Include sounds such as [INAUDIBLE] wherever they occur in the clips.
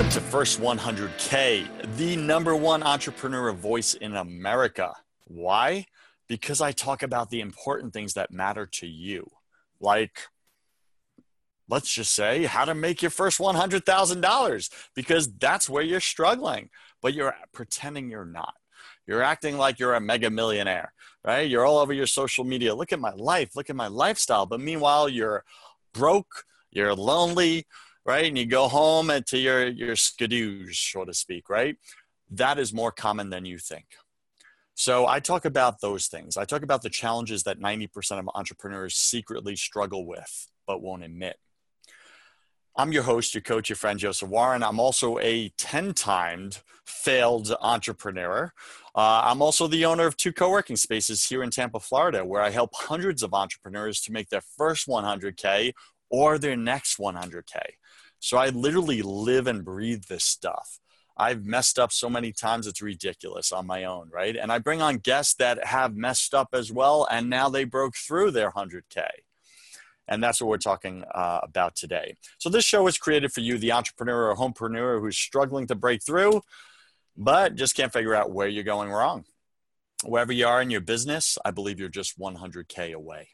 Welcome to First 100K, the number one entrepreneur voice in America. Why? Because I talk about the important things that matter to you, like let's just say how to make your first $100,000 because that's where you're struggling, but you're pretending you're not. You're acting like you're a mega millionaire, right? You're all over your social media. Look at my life, look at my lifestyle. But meanwhile, you're broke, you're lonely, right? And you go home to your, your skadoosh, so to speak, right? That is more common than you think. So I talk about those things. I talk about the challenges that 90% of entrepreneurs secretly struggle with, but won't admit. I'm your host, your coach, your friend, Joseph Warren. I'm also a 10 timed failed entrepreneur. Uh, I'm also the owner of two co working spaces here in Tampa, Florida, where I help hundreds of entrepreneurs to make their first 100K or their next 100K. So I literally live and breathe this stuff. I've messed up so many times, it's ridiculous on my own, right? And I bring on guests that have messed up as well, and now they broke through their 100K. And that's what we're talking uh, about today. So, this show is created for you, the entrepreneur or homepreneur who's struggling to break through, but just can't figure out where you're going wrong. Wherever you are in your business, I believe you're just 100K away.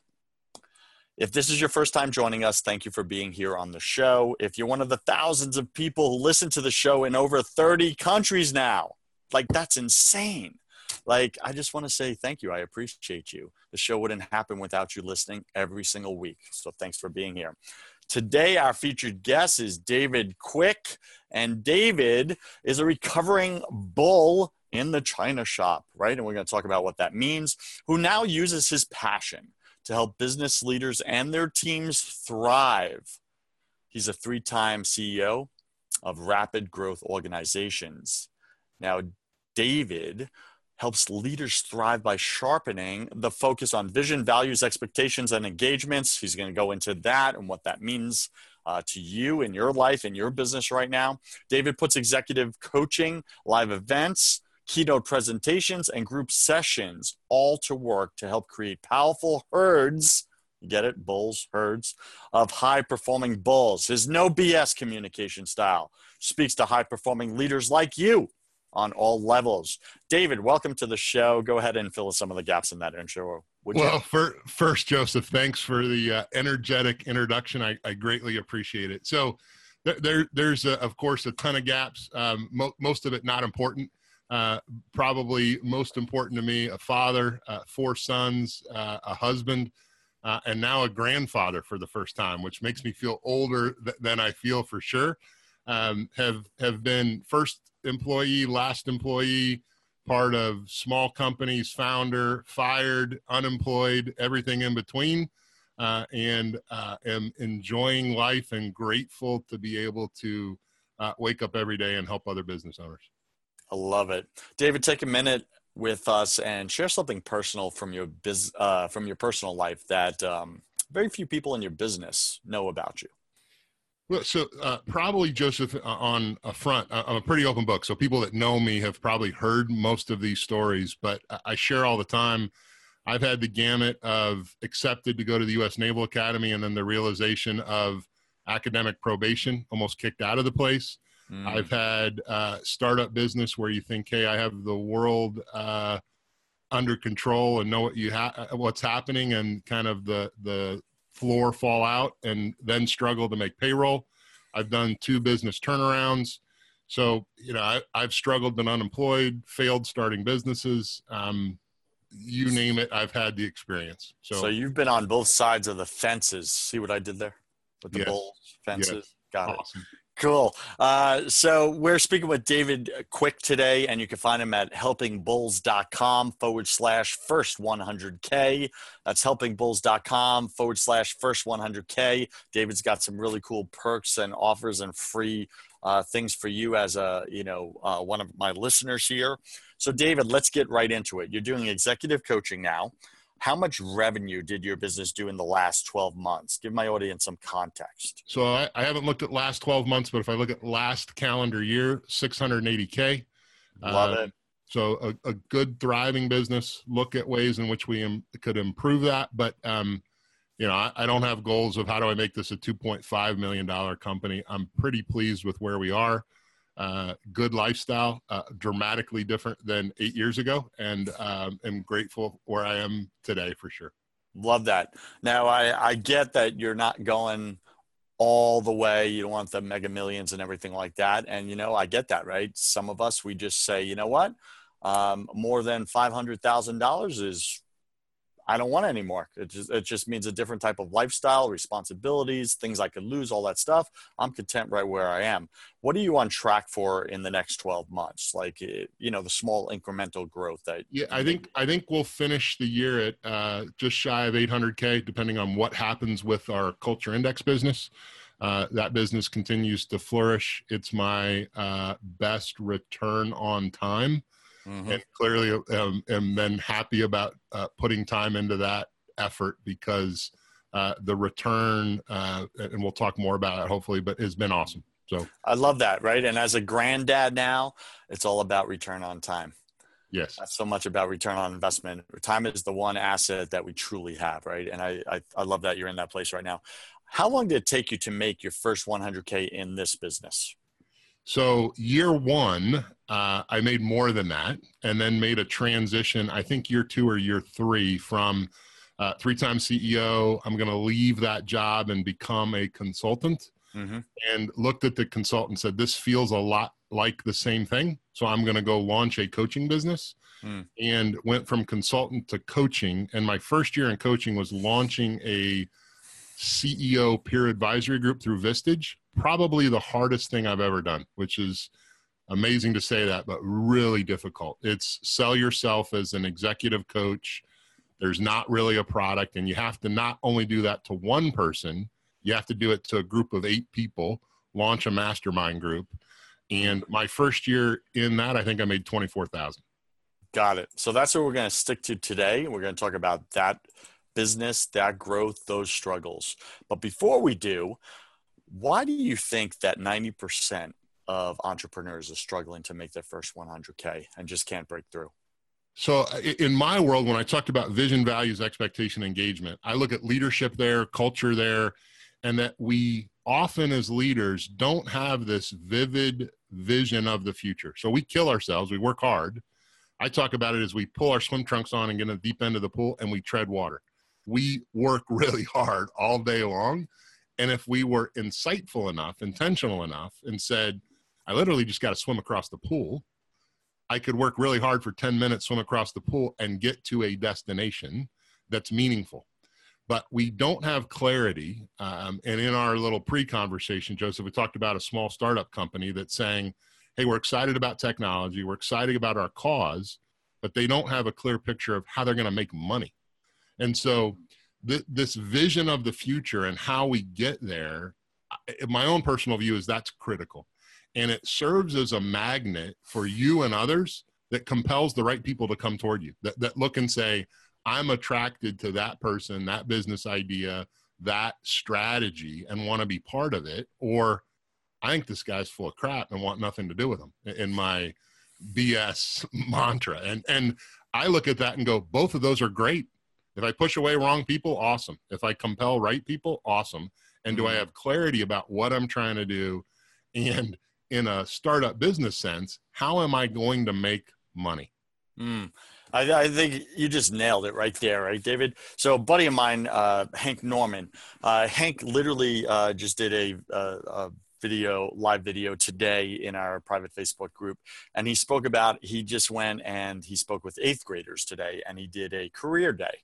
If this is your first time joining us, thank you for being here on the show. If you're one of the thousands of people who listen to the show in over 30 countries now, like that's insane. Like, I just want to say thank you. I appreciate you. The show wouldn't happen without you listening every single week. So thanks for being here. Today, our featured guest is David Quick, and David is a recovering bull in the China shop, right? And we're going to talk about what that means, who now uses his passion to help business leaders and their teams thrive. He's a three time CEO of Rapid Growth Organizations. Now, David helps leaders thrive by sharpening the focus on vision, values, expectations, and engagements. He's going to go into that and what that means uh, to you in your life, in your business right now. David puts executive coaching, live events, keynote presentations, and group sessions all to work to help create powerful herds. get it? Bulls, herds of high performing bulls. His no BS communication style speaks to high performing leaders like you on all levels. David, welcome to the show. Go ahead and fill some of the gaps in that intro. well, for, first, Joseph, thanks for the uh, energetic introduction. I, I, greatly appreciate it. So, there, there's, a, of course, a ton of gaps, um, mo- most of it not important uh, probably most important to me a father, uh, four sons, uh, a husband, uh, and now a grandfather for the first time, which makes me feel older th- than I feel for sure. Um, have have been first employee, last employee, part of small companies, founder, fired, unemployed, everything in between, uh, and uh, am enjoying life and grateful to be able to wake up every day and help other business owners. I love it. David, take a minute with us and share something personal from your biz, uh, from your personal life that um, very few people in your business know about you. Well, so uh, probably Joseph uh, on a front. Uh, I'm a pretty open book, so people that know me have probably heard most of these stories. But I share all the time. I've had the gamut of accepted to go to the U.S. Naval Academy, and then the realization of academic probation, almost kicked out of the place. Mm. I've had uh, startup business where you think, hey, I have the world uh, under control and know what you ha- uh, what's happening, and kind of the the floor fall out, and then struggle to make payroll. I've done two business turnarounds. So, you know, I, have struggled, been unemployed, failed starting businesses. Um, you name it, I've had the experience. So, so you've been on both sides of the fences. See what I did there with the yes. bulls, fences? Yes. Got awesome. it. Cool. Uh, so we're speaking with David Quick today, and you can find him at helpingbulls.com forward slash first 100K. That's helpingbulls.com forward slash first 100K. David's got some really cool perks and offers and free uh, things for you as a, you know, uh, one of my listeners here. So David, let's get right into it. You're doing executive coaching now how much revenue did your business do in the last 12 months? Give my audience some context. So I, I haven't looked at last 12 months, but if I look at last calendar year, 680K. Love uh, it. So a, a, good thriving business. Look at ways in which we Im- could improve that. But, um, you know, I, I, don't have goals of how do I make this a $2.5 million company. I'm pretty pleased with where we are. Uh, good lifestyle, uh, dramatically different than eight years ago, and um, am grateful where I am today for sure. Love that. Now I, I get that you're not going all the way. You don't want the mega millions and everything like that. And you know, I get that, right? Some of us we just say, you know what, um, more than five hundred thousand dollars is I don't want anymore. It just, it just means a different type of lifestyle, responsibilities, things I could lose, all that stuff. I'm content right where I am. What are you on track for in the next 12 months? Like, eh, you know, the small incremental growth that. Yeah, I think, I think we'll finish the year at uh, just shy of 800K, depending on what happens with our culture index business. Uh, that business continues to flourish. It's my uh, best return on time mm-hmm. and clearly um, am then happy about uh, putting time into that effort because uh, the return, uh, and we'll talk more about it hopefully, but has been awesome. So I love that, right? And as a granddad now, it's all about return on time. Yes. Not so much about return on investment. Time is the one asset that we truly have, right? And I, I, I love that you're in that place right now. How long did it take you to make your first 100K in this business? So year one, uh, I made more than that, and then made a transition. I think year two or year three from uh, three-time CEO. I'm going to leave that job and become a consultant. Mm-hmm. And looked at the consultant, said, "This feels a lot like the same thing." So I'm going to go launch a coaching business. Mm. And went from consultant to coaching. And my first year in coaching was launching a CEO peer advisory group through Vistage probably the hardest thing I've ever done, which is amazing to say that, but really difficult. It's sell yourself as an executive coach. There's not really a product, and you have to not only do that to one person, you have to do it to a group of eight people, launch a mastermind group. And my first year in that, I think I made 24,000. Got it. So that's what we're going to stick to today. We're going to talk about that business, that growth, those struggles. But before we do, why do you think that 90% of entrepreneurs are struggling to make their first 100K and just can't break through? So, uh, in my world, when I talked about vision, values, expectation, engagement, I look at leadership there, culture there, and that we often as leaders don't have this vivid vision of the future. So, we kill ourselves, we work hard. I talk about it as we pull our swim trunks on and get in the deep end of the pool and we tread water. We work [LAUGHS] really hard all day long and if we were insightful enough, intentional enough, and said, I literally just got to swim across the pool, I could work really hard for 10 minutes, swim across the pool, and get to a destination that's meaningful. But we don't have clarity. Um, and in our little pre conversation, Joseph, we talked about a small startup company that's saying, hey, we're excited about technology, we're excited about our cause, but they don't have a clear picture of how they're going to make money. And so, th- this vision of the future and how we get there, my own personal view is that's critical. And it serves as a magnet for you and others that compels the right people to come toward you, that, that look and say, I'm attracted to that person, that business idea, that strategy, and want to be part of it. Or I think this guy's full of crap and want nothing to do with him in my BS [LAUGHS] mantra. And and I look at that and go, both of those are great. If I push away wrong people, awesome. If I compel right people, awesome. And do I mm-hmm. have clarity about what I'm trying to do? And in a startup business sense, how am I going to make money? Mm. I, I, think you just nailed it right there, right, David? So, a buddy of mine, uh, Hank Norman, uh, Hank literally uh, just did a, a, a, video, live video today in our private Facebook group. And he spoke about, he just went and he spoke with eighth graders today and he did a career day.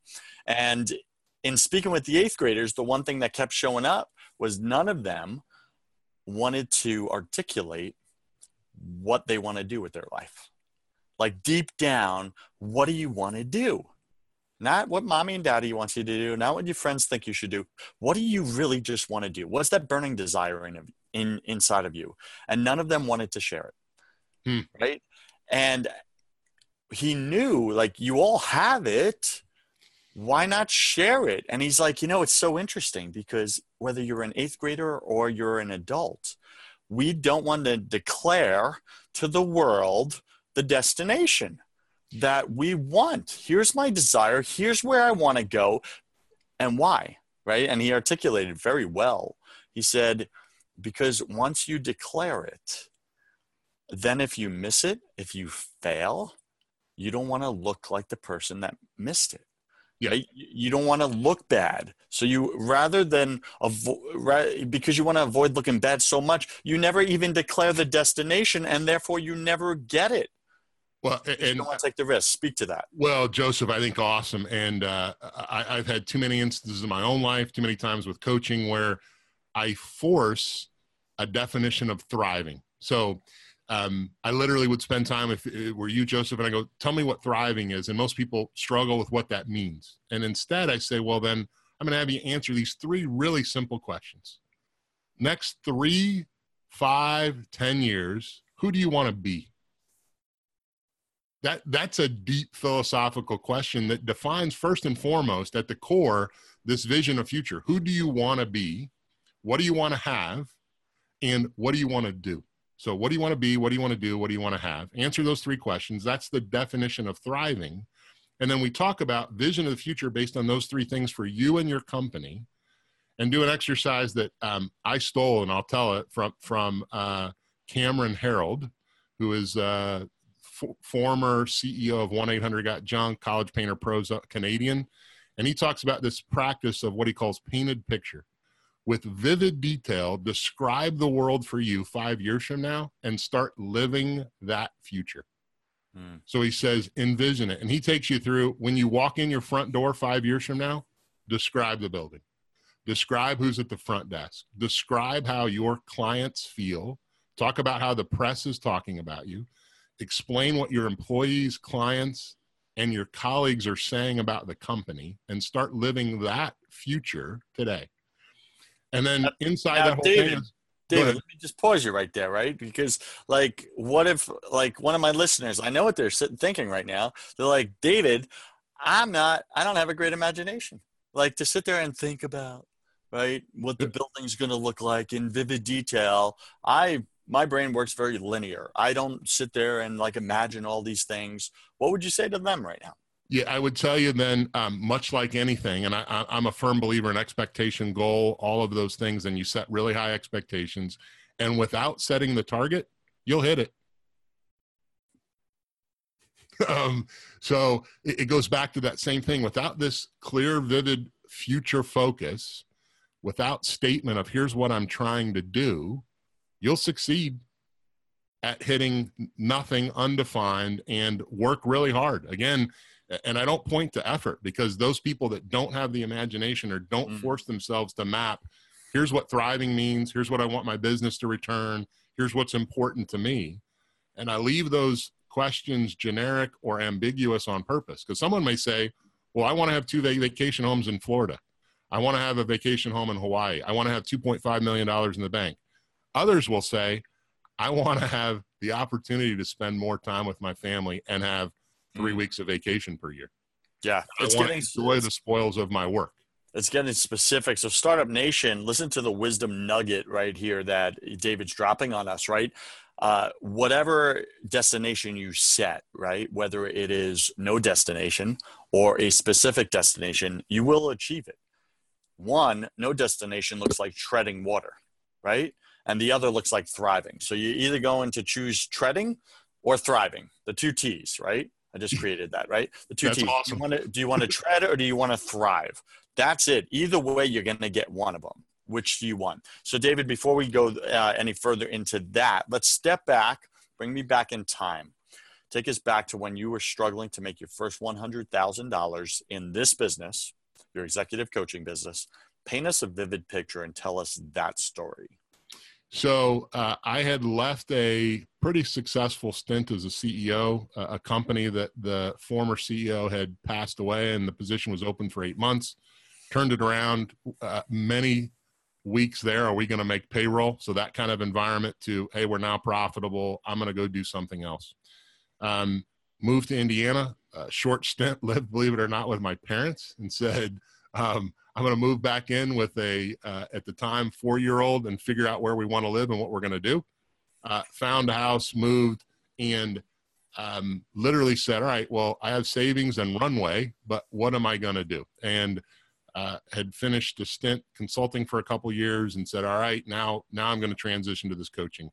And in speaking with the eighth graders, the one thing that kept showing up was none of them wanted to articulate what they want to do with their life. Like deep down, what do you want to do? Not what mommy and daddy wants you to do, not what your friends think you should do. What do you really just want to do? What's that burning desire in, in inside of you? And none of them wanted to share it. Hmm. Right. And he knew like you all have it. Why not share it? And he's like, you know, it's so interesting because whether you're an eighth grader or you're an adult, we don't want to declare to the world the destination that we want. Here's my desire. Here's where I want to go and why, right? And he articulated very well. He said, because once you declare it, then if you miss it, if you fail, you don't want to look like the person that missed it. Yeah. Right? You don't want to look bad. So you rather than avoid because you want to avoid looking bad so much, you never even declare the destination, and therefore you never get it. Well, and you don't want to take the risk. Speak to that. Well, Joseph, I think awesome, and uh, I, I've had too many instances in my own life, too many times with coaching where I force a definition of thriving. So um, I literally would spend time if it were you, Joseph, and I go, tell me what thriving is. And most people struggle with what that means. And instead I say, well, then I'm going to have you answer these three really simple questions. Next three, five, ten years, who do you want to be? That, that's a deep philosophical question that defines first and foremost at the core this vision of future. Who do you want to be? What do you want to have? And what do you want to do? So, what do you want to be? What do you want to do? What do you want to have? Answer those three questions. That's the definition of thriving. And then we talk about vision of the future based on those three things for you and your company. And do an exercise that um, I stole, and I'll tell it from from uh, Cameron Herold, who is uh, former CEO of One Eight Hundred Got Junk, College Painter Pros Canadian, and he talks about this practice of what he calls painted picture with vivid detail describe the world for you five years from now and start living that future. Mm. So he says, envision it. And he takes you through when you walk in your front door five years from now, describe the building, describe who's at the front desk, describe how your clients feel, talk about how the press is talking about you, explain what your employees, clients, and your colleagues are saying about the company, and start living that future today. And then inside now, that whole David, thing is, David, let me just pause you right there, right? Because like, what if like one of my listeners, I know what they're sitting thinking right now. They're like, David, I'm not, I don't have a great imagination. Like to sit there and think about, right, what the building's going to look like in vivid detail. I my brain works very linear. I don't sit there and like imagine all these things. What would you say to them right now? Yeah, I would tell you then, um, much like anything, and I, am a firm believer in expectation, goal, all of those things, and you set really high expectations. And without setting the target, you'll hit it. [LAUGHS] um, so it, it goes back to that same thing. Without this clear, vivid future focus, without statement of here's what I'm trying to do, you'll succeed at hitting nothing undefined and work really hard. Again, and I don't point to effort because those people that don't have the imagination or don't mm. force themselves to map, here's what thriving means, here's what I want my business to return, here's what's important to me. And I leave those questions generic or ambiguous on purpose because someone may say, well, I want to have two vacation homes in Florida. I want to have a vacation home in Hawaii. I want to have $2.5 million in the bank. Others will say, I want to have the opportunity to spend more time with my family and have three mm. weeks of vacation per year. Yeah, it's I want getting, to enjoy the spoils of my work. It's getting specific. So, Startup Nation, listen to the wisdom nugget right here that David's dropping on us, right? Uh, whatever destination you set, right, whether it is no destination or a specific destination, you will achieve it. One, no destination looks like treading water, right? And the other looks like thriving. So you're either going to choose treading or thriving, the two T's, right? I just created that, right? The two That's T's. Awesome. Do you want to do you want to tread or do you want to thrive? That's it. Either way, you're going to get one of them. Which do you want? So, David, before we go uh, any further into that, let's step back. Bring me back in time. Take us back to when you were struggling to make your first one hundred thousand dollars in this business, your executive coaching business. Paint us a vivid picture and tell us that story. So uh, I had left a pretty successful stint as a CEO, a company that the former CEO had passed away, and the position was open for eight months. Turned it around. Uh, many weeks there. Are we going to make payroll? So that kind of environment to hey, we're now profitable. I'm going to go do something else. Um, moved to Indiana. short stint. [LAUGHS] Lived, believe it or not, with my parents, and said. Um, I'm going to move back in with a, uh, at the time, four year old and figure out where we want to live and what we're going to do. Uh, found a house, moved, and um, literally said, All right, well, I have savings and runway, but what am I going to do? And uh, had finished a stint consulting for a couple years and said, All right, now, now I'm going to transition to this coaching.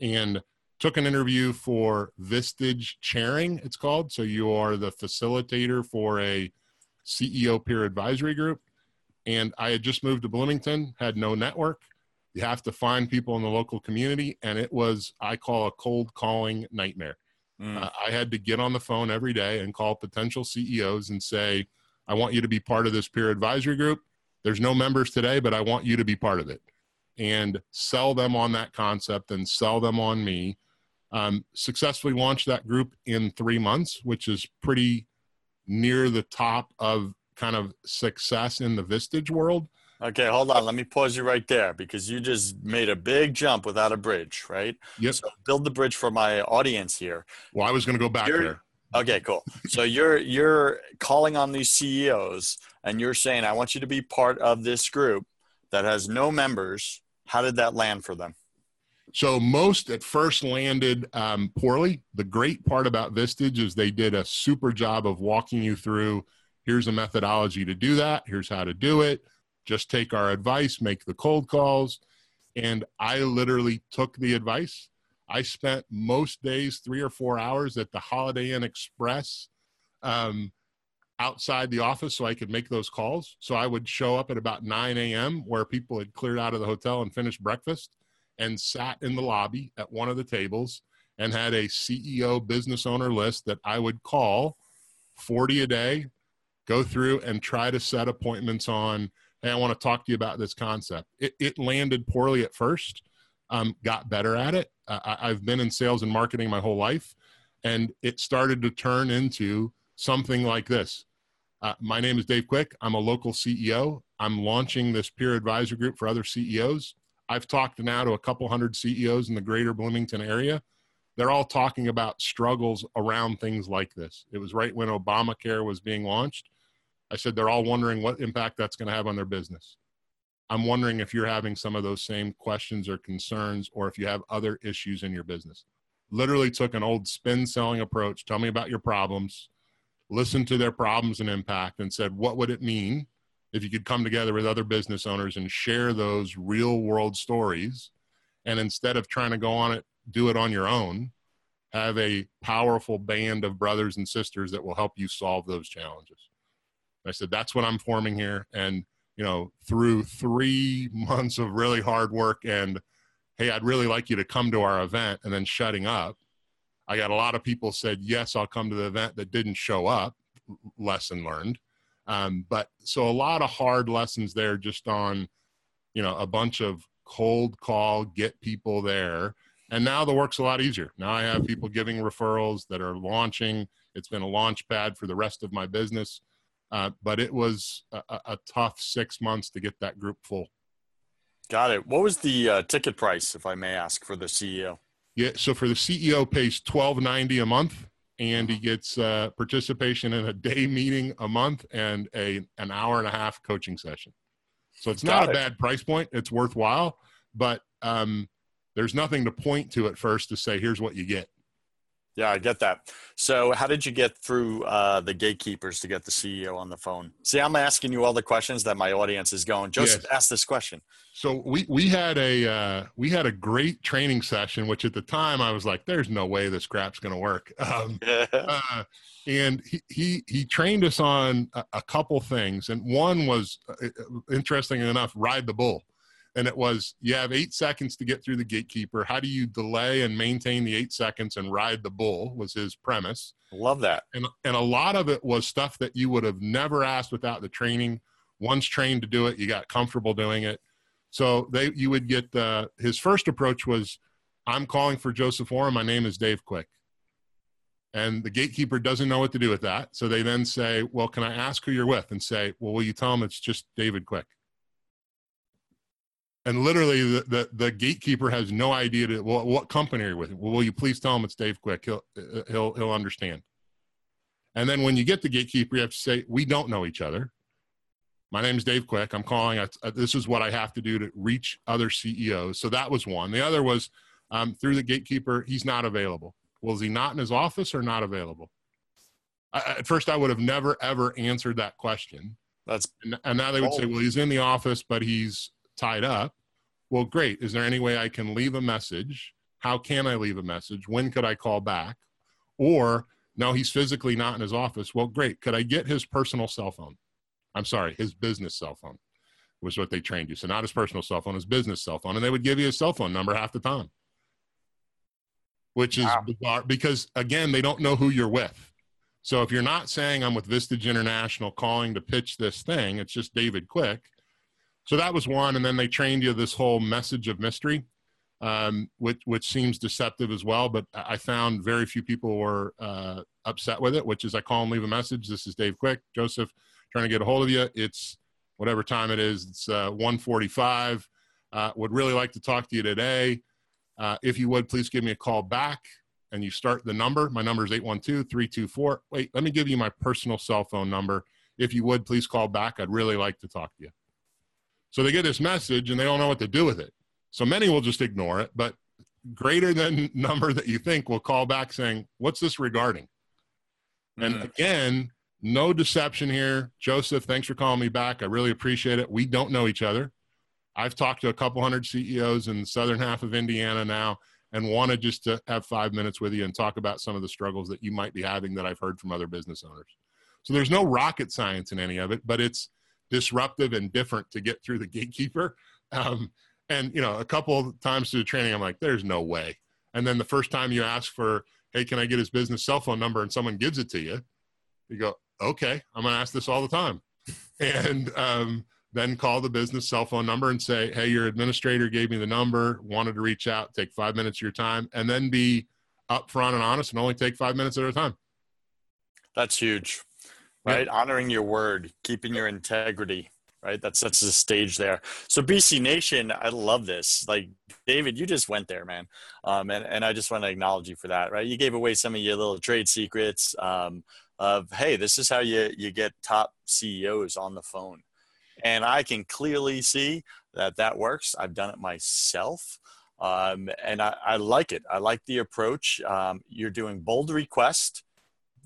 And took an interview for Vistage Chairing, it's called. So you are the facilitator for a CEO peer advisory group. And I had just moved to Bloomington, had no network. You have to find people in the local community. And it was, I call a cold calling nightmare. Mm. Uh, I had to get on the phone every day and call potential CEOs and say, I want you to be part of this peer advisory group. There's no members today, but I want you to be part of it and sell them on that concept and sell them on me. Um, successfully launched that group in three months, which is pretty near the top of kind of success in the Vistage world. Okay, hold on. Let me pause you right there because you just made a big jump without a bridge, right? Yes. So build the bridge for my audience here. Well, I was going to go back you're, there. Okay, cool. So you're you're calling on these CEOs and you're saying, "I want you to be part of this group that has no members." How did that land for them? So most at first landed um, poorly. The great part about Vistage is they did a super job of walking you through. Here's a methodology to do that. Here's how to do it just take our advice, make the cold calls. And I literally took the advice. I spent most days three or four hours at the Holiday Inn Express um, outside the office so I could make those calls. So I would show up at about 9 a.m., where people had cleared out of the hotel and finished breakfast, and sat in the lobby at one of the tables and had a CEO business owner list that I would call 40 a day, go through and try to set appointments on hey, I want to talk to you about this concept. It, it landed poorly at first, um, got better at it. I, I've been in sales and marketing my whole life, and it started to turn into something like this. Uh, my name is Dave Quick. I'm a local CEO. I'm launching this peer advisor group for other CEOs. I've talked now to a couple hundred CEOs in the greater Bloomington area. They're all talking about struggles around things like this. It was right when Obamacare was being launched. I said they're all wondering what impact that's going to have on their business. I'm wondering if you're having some of those same questions or concerns, or if you have other issues in your business. Literally took an old spin selling approach. Tell me about your problems, listen to their problems and impact, and said, what would it mean if you could come together with other business owners and share those real world stories? And instead of trying to go on it, do it on your own, have a powerful band of brothers and sisters that will help you solve those challenges. I said, that's what I'm forming here. And, you know, through three [LAUGHS] months of really hard work and, hey, I'd really like you to come to our event and then shutting up. I got a lot of people said, yes, I'll come to the event that didn't show up. Lesson learned. Um, but so a lot of hard lessons there just on, you know, a bunch of cold call, get people there. And now the work's a lot easier. Now I have people giving referrals that are launching. It's been a launch pad for the rest of my business. Uh, but it was a, a, tough six months to get that group full. Got it. What was the uh, ticket price, if I may ask, for the CEO? Yeah, so for the CEO, pays twelve ninety a month, and he gets uh, participation in a day [LAUGHS] meeting a month and a an hour and a half coaching session. So it's not Got a it. bad price point. It's worthwhile, but um, there's nothing to point to at first to say here's what you get. Yeah, I get that. So, how did you get through uh, the gatekeepers to get the CEO on the phone? See, I'm asking you all the questions that my audience is going. Joseph, yes. ask this question. So we we had a uh, we had a great training session, which at the time I was like, "There's no way this crap's going to work." [LAUGHS] Um, [LAUGHS] uh, and he, he he trained us on a, a couple things, and one was uh, interesting enough, ride the bull and it was you have eight seconds to get through the gatekeeper. How do you delay and maintain the eight seconds and ride the bull? was his premise. Love that. And, and a lot of it was stuff that you would have never asked without the training. Once trained to do it you got comfortable doing it. So they you would get uh, his first approach was i'm calling for joseph warren. My name is dave quick. And the gatekeeper doesn't know what to do with that. So they then say well can i ask who you're with? and say well will you tell him it's just david quick and literally the, the, the, gatekeeper has no idea to, well, what company are you with? Well, will you please tell him it's Dave Quick? He'll, he'll, he'll understand. And then when you get the gatekeeper, you have to say, we don't know each other. My name is Dave Quick. I'm calling. Uh, this is what I have to do to reach other CEOs. So that was one. The other was um, through the gatekeeper, he's not available. Well, is he not in his office or not available? I, at first, I would have never, ever answered that question. That's and, and now they would say, well, he's in the office, but he's tied up. Well, great. Is there any way I can leave a message how can I leave a message? When could I call back? Or no, he's physically not in his office. Well, great. Could I get his personal cell phone? I'm sorry, his business cell phone was what they trained you. So not his personal cell phone, his business cell phone. And they would give you a cell phone number half the time, which is wow. bizarre because, again, they don't know who you're with. So if you're not saying I'm with Vistage International calling to pitch this thing, it's just David Quick. So that was one. And then they trained you this whole message of mystery, um, which, which seems deceptive as well. But I found very few people were uh, upset with it, which is I call and leave a message. This is Dave Quick. Joseph, trying to get a hold of you. It's whatever time it is. It's uh, 145. Uh, would really like to talk to you today. Uh, if you would, please give me a call back and you start the number. My number is 812-324. Wait, let me give you my personal cell phone number. If you would, please call back. I'd really like to talk to you. So they get this message and they don't know what to do with it. So many will just ignore it, but greater than [LAUGHS] number that you think will call back saying, what's this regarding? And mm. again, no deception here. Joseph, thanks for calling me back. I really appreciate it. We don't know each other. I've talked to a couple hundred CEOs in the southern half of Indiana now and wanted just to have five minutes with you and talk about some of the struggles that you might be having that I've heard from other business owners. So there's no rocket science in any of it, but it's disruptive and different to get through the gatekeeper. Um, and you know, a couple of times through the training, I'm like, there's no way. And then the first time you ask for, hey, can I get his business cell phone number, and someone gives it to you, you go, okay, I'm to ask this all the time. [LAUGHS] And um, then call the business cell phone number and say, hey, your administrator gave me the number, wanted to reach out, take five minutes of your time, and then be upfront and honest and only take five minutes at a time. That's huge, right? Honoring your word, keeping your integrity, right? That sets the stage there. So BC Nation, I love this. Like David, you just went there, man. Um, and, and I just want to acknowledge you for that, right? You gave away some of your little trade secrets um, of, hey, this is how you, you get top CEOs on the phone and I can clearly see that that works. I've done it myself. Um, and I, I, like it. I like the approach. Um, you're doing bold request,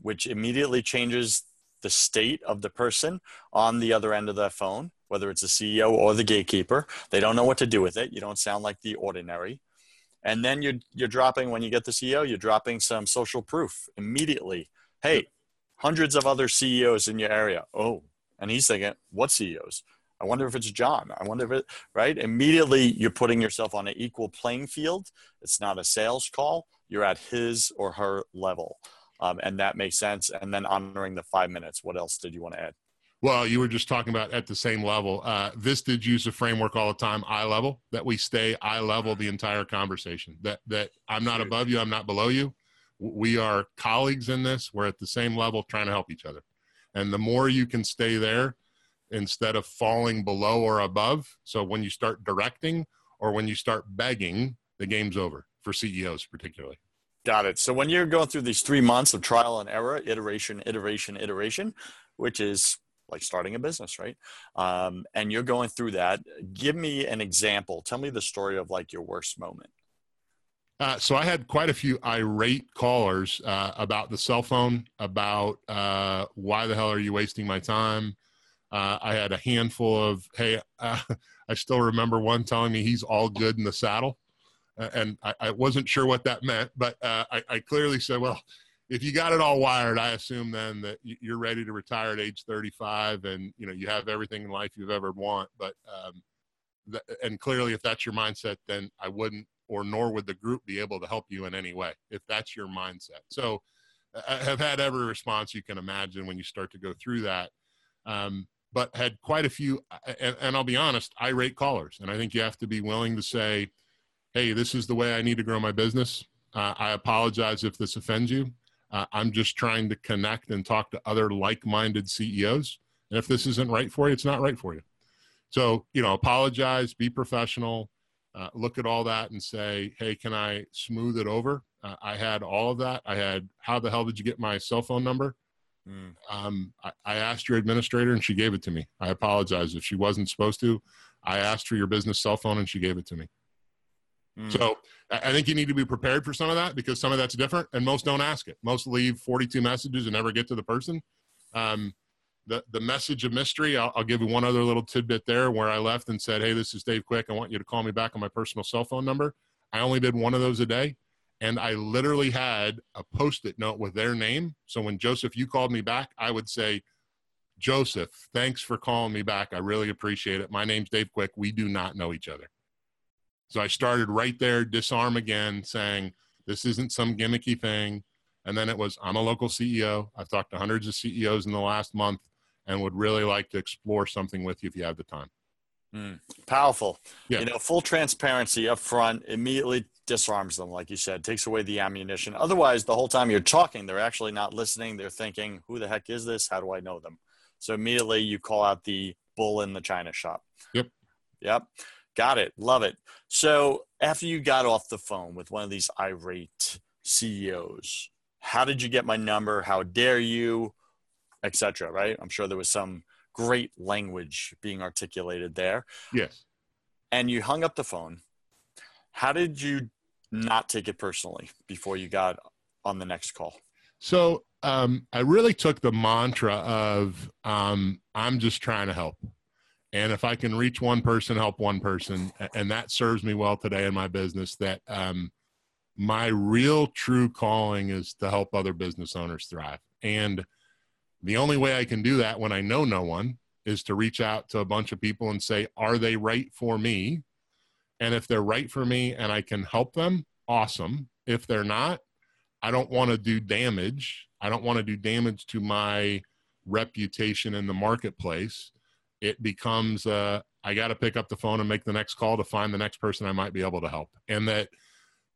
which immediately changes the state of the person on the other end of the phone, whether it's the CEO or the gatekeeper. They don't know what to do with it. You don't sound like the ordinary. And then you're, you're dropping, when you get the CEO, you're dropping some social proof immediately. Hey, hundreds of other CEOs in your area. Oh, and he's thinking, what CEOs? I wonder if it's John. I wonder if it, right? Immediately, you're putting yourself on an equal playing field. It's not a sales call. You're at his or her level. Um, and that makes sense. And then honoring the five minutes. What else did you want to add? Well, you were just talking about at the same level. Uh, did use a framework all the time, eye level, that we stay eye level the entire conversation. That that I'm not above you, I'm not below you. We are colleagues in this. We're at the same level, trying to help each other. And the more you can stay there instead of falling below or above. So when you start directing or when you start begging, the game's over for CEOs, particularly. Got it. So when you're going through these three months of trial and error, iteration, iteration, iteration, which is like starting a business, right? Um, and you're going through that. Give me an example. Tell me the story of like your worst moment. Uh, so I had quite a few irate callers uh, about the cell phone, about uh, why the hell are you wasting my time? Uh, I had a handful of, hey, [LAUGHS] I still remember one telling me he's all good in the saddle. And I, I, wasn't sure what that meant, but I, I, clearly said, well, if you got it all wired, I assume then that you're ready to retire at age 35 and, you know, you have everything in life you've ever want. But, um, and clearly if that's your mindset, then I wouldn't or nor would the group be able to help you in any way if that's your mindset. So I have had every response you can imagine when you start to go through that. Um, but had quite a few, and, and, I'll be honest, irate callers. And I think you have to be willing to say, hey, this is the way I need to grow my business. Uh, I apologize if this offends you. Uh, I'm just trying to connect and talk to other like minded CEOs. And if this isn't right for you, it's not right for you. So, you know, apologize, be professional, uh, look at all that and say, hey, can I smooth it over? Uh, I had all of that. I had, how the hell did you get my cell phone number? Mm. Um, I, I, asked your administrator and she gave it to me. I apologize if she wasn't supposed to. I asked for your business cell phone and she gave it to me. Mm. So I think you need to be prepared for some of that because some of that's different and most don't ask it. Most leave 42 messages and never get to the person. Um, the, the message of mystery, I'll, I'll, give you one other little tidbit there where I left and said, Hey, this is Dave Quick. I want you to call me back on my personal cell phone number. I only did one of those a day. And I literally had a post it note with their name. So when Joseph, you called me back, I would say, Joseph, thanks for calling me back. I really appreciate it. My name's Dave Quick. We do not know each other. So I started right there, disarm again, saying, this isn't some gimmicky thing. And then it was, I'm a local CEO. I've talked to hundreds of CEOs in the last month and would really like to explore something with you if you have the time. Mm, powerful. Yeah. You know, full transparency up front immediately disarms them, like you said, takes away the ammunition. Otherwise, the whole time you're talking, they're actually not listening. They're thinking, who the heck is this? How do I know them? So immediately you call out the bull in the china shop. Yep. Yep. Got it. Love it. So after you got off the phone with one of these irate CEOs, how did you get my number? How dare you? Etc. Right? I'm sure there was some great language being articulated there. Yes. And you hung up the phone. How did you not take it personally before you got on the next call? So um, I really took the mantra of um, I'm just trying to help. And if I can reach one person, help one person, and that serves me well today in my business, that um, my real true calling is to help other business owners thrive. And the only way I can do that when I know no one is to reach out to a bunch of people and say, are they right for me? And if they're right for me and I can help them, awesome. If they're not, I don't want to do damage. I don't want to do damage to my reputation in the marketplace. It becomes, uh, I got to pick up the phone and make the next call to find the next person I might be able to help. And that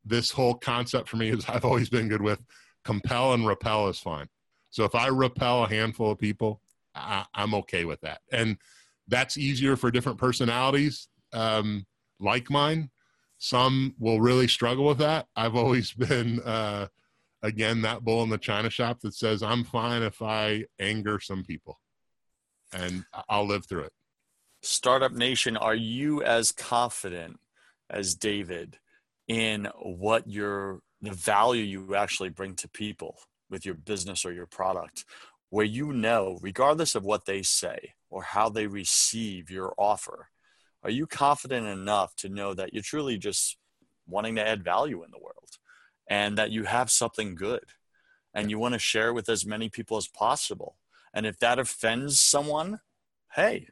this whole concept for me is [LAUGHS] I've always been good with compel and repel is fine. So if I repel a handful of people, I, am okay with that. And that's easier for different personalities um, like mine. Some will really struggle with that. I've always [LAUGHS] been, uh, again, that bull in the china shop that says, I'm fine if I anger some people and I'll live through it. Startup Nation, are you as confident as David in what your the value you actually bring to people? with your business or your product where you know, regardless of what they say or how they receive your offer, are you confident enough to know that you're truly just wanting to add value in the world and that you have something good and you want to share with as many people as possible? And if that offends someone, hey,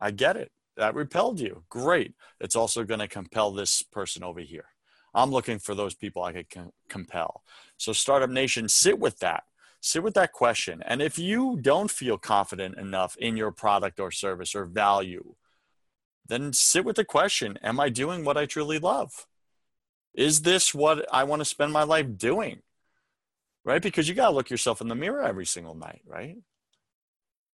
I get it. That repelled you. Great. It's also going to compel this person over here. I'm looking for those people I could com- compel. So, Startup Nation, sit with that. Sit with that question. And if you don't feel confident enough in your product or service or value, then sit with the question Am I doing what I truly love? Is this what I want to spend my life doing? Right? Because you got to look yourself in the mirror every single night, right?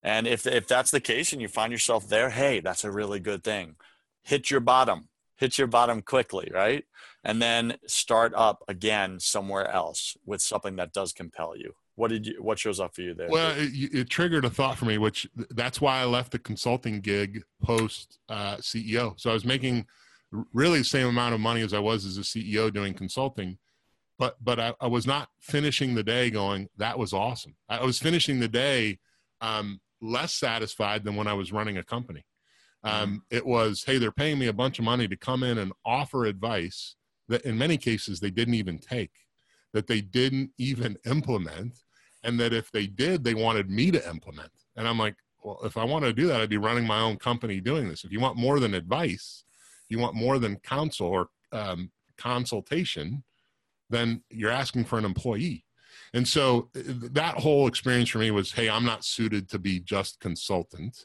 And if, if that's the case and you find yourself there, hey, that's a really good thing. Hit your bottom hit your bottom quickly, right? And then start up again somewhere else with something that does compel you. What did you? What shows up for you there? Well, it, it, triggered a thought for me, which that's why I left the consulting gig post uh, CEO. So I was making really the same amount of money as I was as a CEO doing consulting, but but I, I was not finishing the day going that was awesome. I was finishing the day um, less satisfied than when I was running a company. Um, it was, hey, they're paying me a bunch of money to come in and offer advice that in many cases they didn't even take, that they didn't even [LAUGHS] implement, and that if they did, they wanted me to implement. And I'm like, well, if I wanted to do that, I'd be running my own company doing this. If you want more than advice, you want more than counsel or um, consultation, then you're asking for an employee. And so uh, that whole experience for me was, hey, I'm not suited to be just consultant.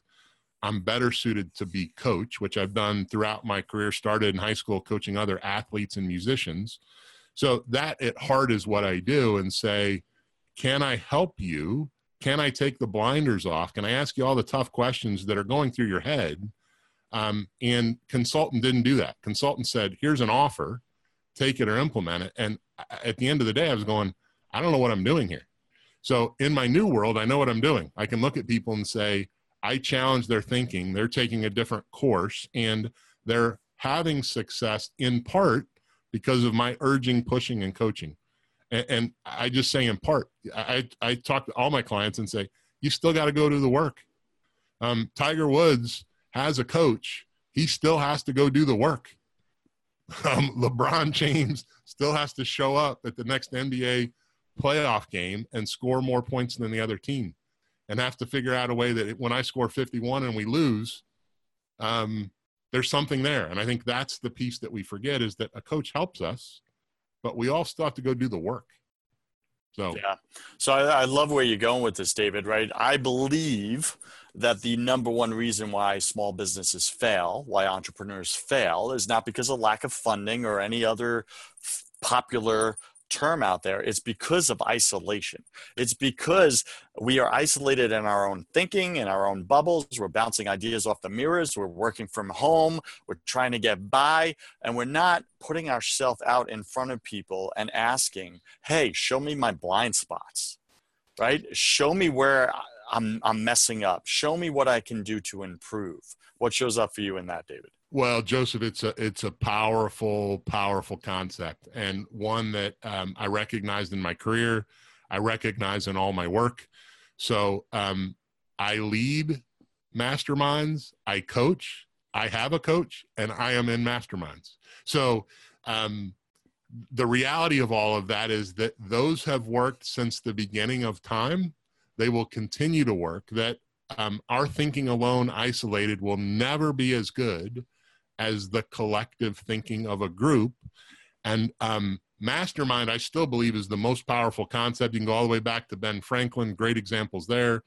I'm better suited to be coach, which I've done throughout my career, started in high school coaching other athletes and musicians. So that at heart is what I do and say, can I help you? Can I take the blinders off? Can I ask you all the tough questions that are going through your head? Um, and consultant didn't do that. Consultant said, here's an offer, take it or implement it. And at the end of the day, I was going, I don't know what I'm doing here. So in my new world, I know what I'm doing. I can look at people and say, I challenge their thinking. They're taking a different course and they're having success in part because of my urging, pushing, and coaching. And, and I just say in part, I, I talk to all my clients and say, you still got to go do the work. Um, Tiger Woods has a coach. He still has to go do the work. [LAUGHS] Um, LeBron James still has to show up at the next NBA playoff game and score more points than the other team and have to figure out a way that when I score 51 and we lose, um, there's something there. And I think that's the piece that we forget is that a coach helps us, but we all still have to go do the work. So yeah, so I, I love where you're going with this, David. Right? I believe that the number one reason why small businesses fail, why entrepreneurs fail, is not because of lack of funding or any other popular term out there it's because of isolation. It's because we are isolated in our own thinking in our own bubbles we're bouncing ideas off the mirrors we're working from home we're trying to get by and we're not putting ourselves out in front of people and asking hey show me my blind spots right? Show me where i'm i'm messing up. Show me what i can do to improve. What shows up for you in that david well, Joseph, it's a it's a powerful, powerful concept, and one that um, I recognized in my career. I recognize in all my work. So um, I lead masterminds. I coach. I have a coach, and I am in masterminds. So um, the reality of all of that is that those have worked since the beginning of time. They will continue to work. That um, our thinking alone, isolated, will never be as good as the collective thinking of a group. And um, mastermind, I still believe, is the most powerful concept. You can go all the way back to Ben Franklin, great examples there.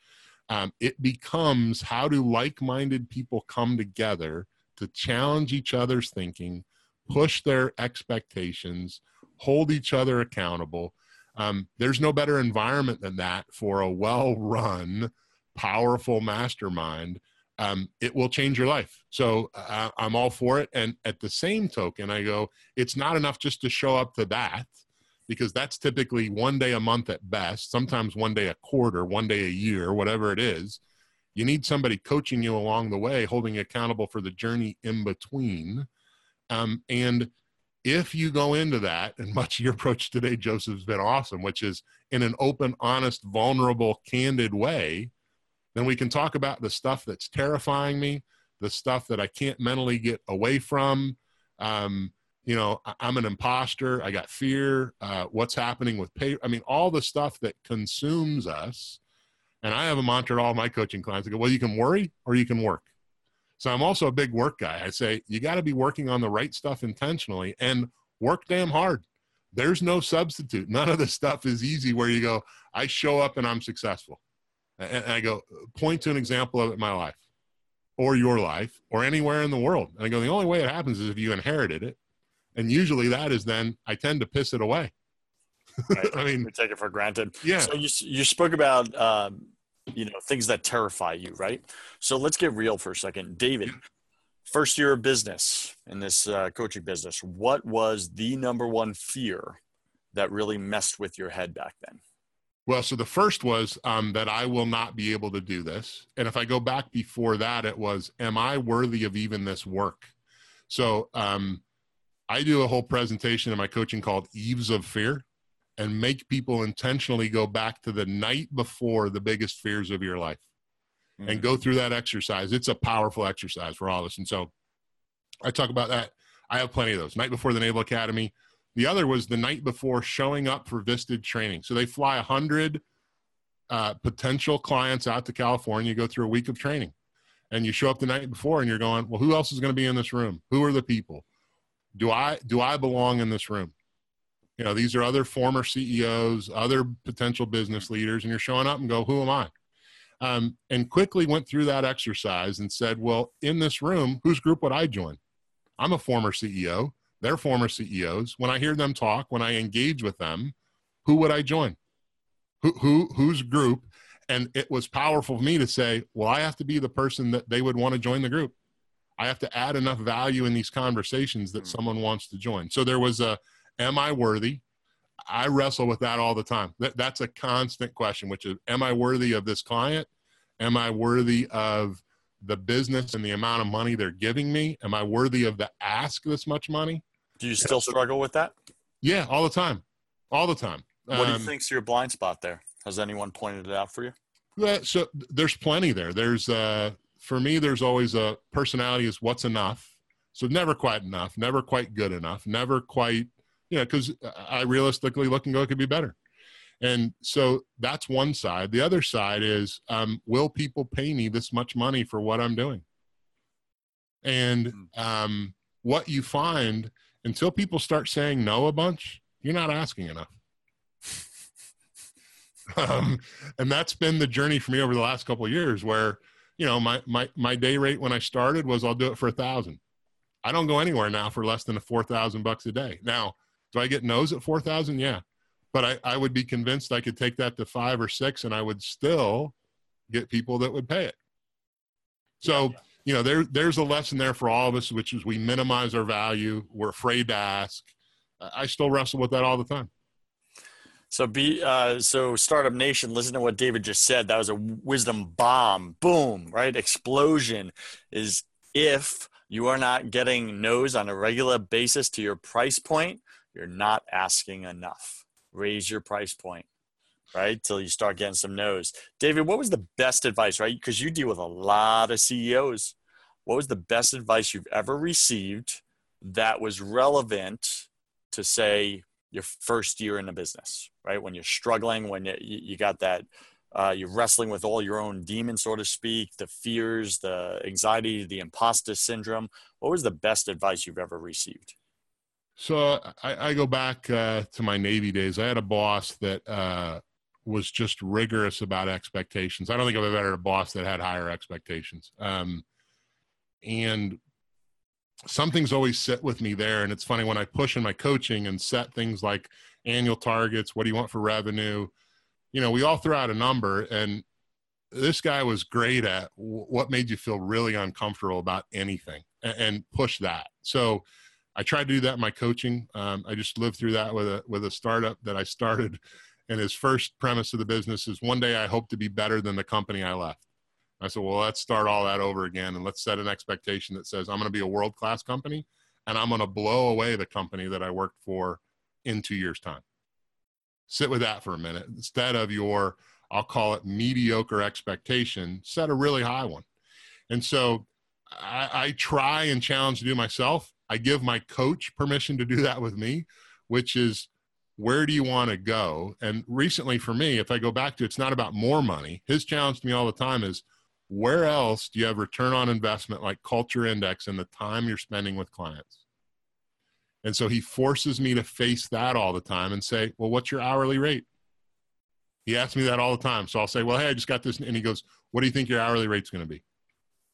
Um, it becomes how do like minded people come together to challenge each other's thinking, push their expectations, hold each other accountable. Um, there's no better environment than that for a well run, powerful mastermind um, it will change your life. So uh, I'm all for it. And at the same token, I go, it's not enough just to show up to that because that's typically one day a month at best, sometimes one day a quarter, one day a year, whatever it is. You need somebody coaching you along the way, holding you accountable for the journey in between. Um, and if you go into that, and much of your approach today, Joseph, has been awesome, which is in an open, honest, vulnerable, candid way, then we can talk about the stuff that's terrifying me, the stuff that I can't mentally get away from. Um, you know, I'm an imposter. I got fear. Uh, what's happening with pay? I mean, all the stuff that consumes us. And I have a mantra to all my coaching clients. I go, well, you can worry or you can work. So I'm also a big work guy. I say, you got to be working on the right stuff intentionally and work damn hard. There's no substitute. None of this stuff is easy where you go, I show up and I'm successful. And I go, point to an example of it in my life or your life or anywhere in the world. And I go, the only way it happens is if you inherited it. And usually that is then I tend to piss it away. [LAUGHS] Right. I mean, we take it for granted. Yeah. So you, you spoke about, um, you know, things that terrify you, right? So let's get real for a second. David, yeah. first year of business in this uh, coaching business, what was the number one fear that really messed with your head back then? Well, so the first was um, that I will not be able to do this. And if I go back before that, it was, am I worthy of even this work? So um, I do a whole presentation in my coaching called Eves of Fear and make people intentionally go back to the night before the biggest fears of your life mm-hmm. and go through that exercise. It's a powerful exercise for all of us. And so I talk about that. I have plenty of those. Night before the Naval Academy, the other was the night before showing up for Vistage training. So they fly 100 uh, potential clients out to California, you go through a week of training. And you show up the night before and you're going, well, who else is going to be in this room? Who are the people? Do I do I belong in this room? You know, these are other former CEOs, other potential business leaders, and you're showing up and go, who am I? Um, and quickly went through that exercise and said, well, in this room, whose group would I join? I'm a former CEO they're former CEOs. When I hear them talk, when I engage with them, who would I join? Who, who whose group? And it was powerful for me to say, well, I have to be the person that they would want to join the group. I have to add enough value in these conversations that mm. someone wants to join. So there was a, am I worthy? I wrestle with that all the time. That, that's a constant question, which is, am I worthy of this client? Am I worthy of the business and the amount of money they're giving me? Am I worthy of the ask this much money? Do you still struggle with that? Yeah, all the time, all the time. What um, do you um, think's your blind spot there? Has anyone pointed it out for you? Yeah, so there's plenty there. There's uh, for me, there's always a personality is what's enough. So never quite enough, never quite good enough, never quite, you know, because I realistically look and go, it could be better. And so that's one side. The other side is, um, will people pay me this much money for what I'm doing? And hmm. um, what you find until people start saying no a bunch, you're not asking enough. [LAUGHS] um, and that's been the journey for me over the last couple of years where, you know, my, my, my day rate when I started was I'll do it for a thousand. I don't go anywhere now for less than a 4,000 bucks a day. Now, do I get no's at 4,000? Yeah. But I, I would be convinced I could take that to five or six and I would still get people that would pay it. So, yeah you know, there there's a lesson there for all of us, which is we minimize our value. We're afraid to ask. I still wrestle with that all the time. So be uh, so startup nation. Listen to what David just said. That was a wisdom bomb. Boom! Right? Explosion is if you are not getting no's on a regular basis to your price point, you're not asking enough. Raise your price point right? Till you start getting some no's. David, what was the best advice, right? Because you deal with a lot of CEOs. What was the best advice you've ever received that was relevant to say your first year in the business, right? When you're struggling, when you, you got that, uh, you're wrestling with all your own demons, so to speak, the fears, the anxiety, the imposter syndrome. What was the best advice you've ever received? So I, I go back uh, to my Navy days. I had a boss that uh, was just rigorous about expectations. I don't think I've ever had a boss that had higher expectations. Um, and some things always sit with me there. And it's funny when I push in my coaching and set things like annual targets, what do you want for revenue? You know, we all throw out a number, and this guy was great at what made you feel really uncomfortable about anything and, and push that. So I tried to do that in my coaching. Um, I just lived through that with a with a startup that I started and his first premise of the business is one day I hope to be better than the company I left. I said, well, let's start all that over again and let's set an expectation that says I'm going to be a world class company and I'm going to blow away the company that I worked for in two years' time. Sit with that for a minute. Instead of your, I'll call it mediocre expectation, set a really high one. And so I, I try and challenge to do myself. I give my coach permission to do that with me, which is where do you want to go? And recently for me, if I go back to it's not about more money. His challenge to me all the time is where else do you have return on investment like culture index and the time you're spending with clients? And so he forces me to face that all the time and say, well, what's your hourly rate? He asks me that all the time. So I'll say, well, hey, I just got this. And he goes, what do you think your hourly rate's going to be?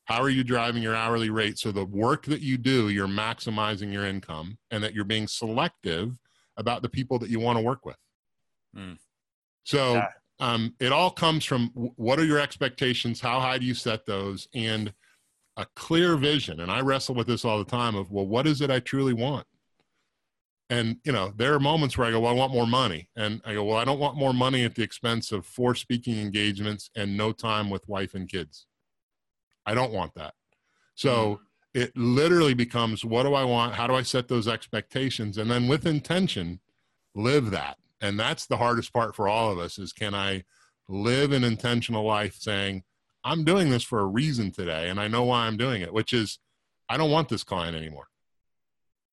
How are you driving your hourly rate? So the work that you do, you're maximizing your income and that you're being selective about the people that you want to work with. Mm. So yeah. um, it all comes from what are your expectations? How high do you set those? And a clear vision. And I wrestle with this all the time of, well, what is it I truly want? And, you know, there are moments where I go, well, I want more money. And I go, well, I don't want more money at the expense of four speaking engagements and no time with wife and kids. I don't want that. So, mm it literally becomes what do I want? How do I set those expectations? And then with intention, live that. And that's the hardest part for all of us is can I live an intentional life saying, I'm doing this for a reason today and I know why I'm doing it, which is I don't want this client anymore.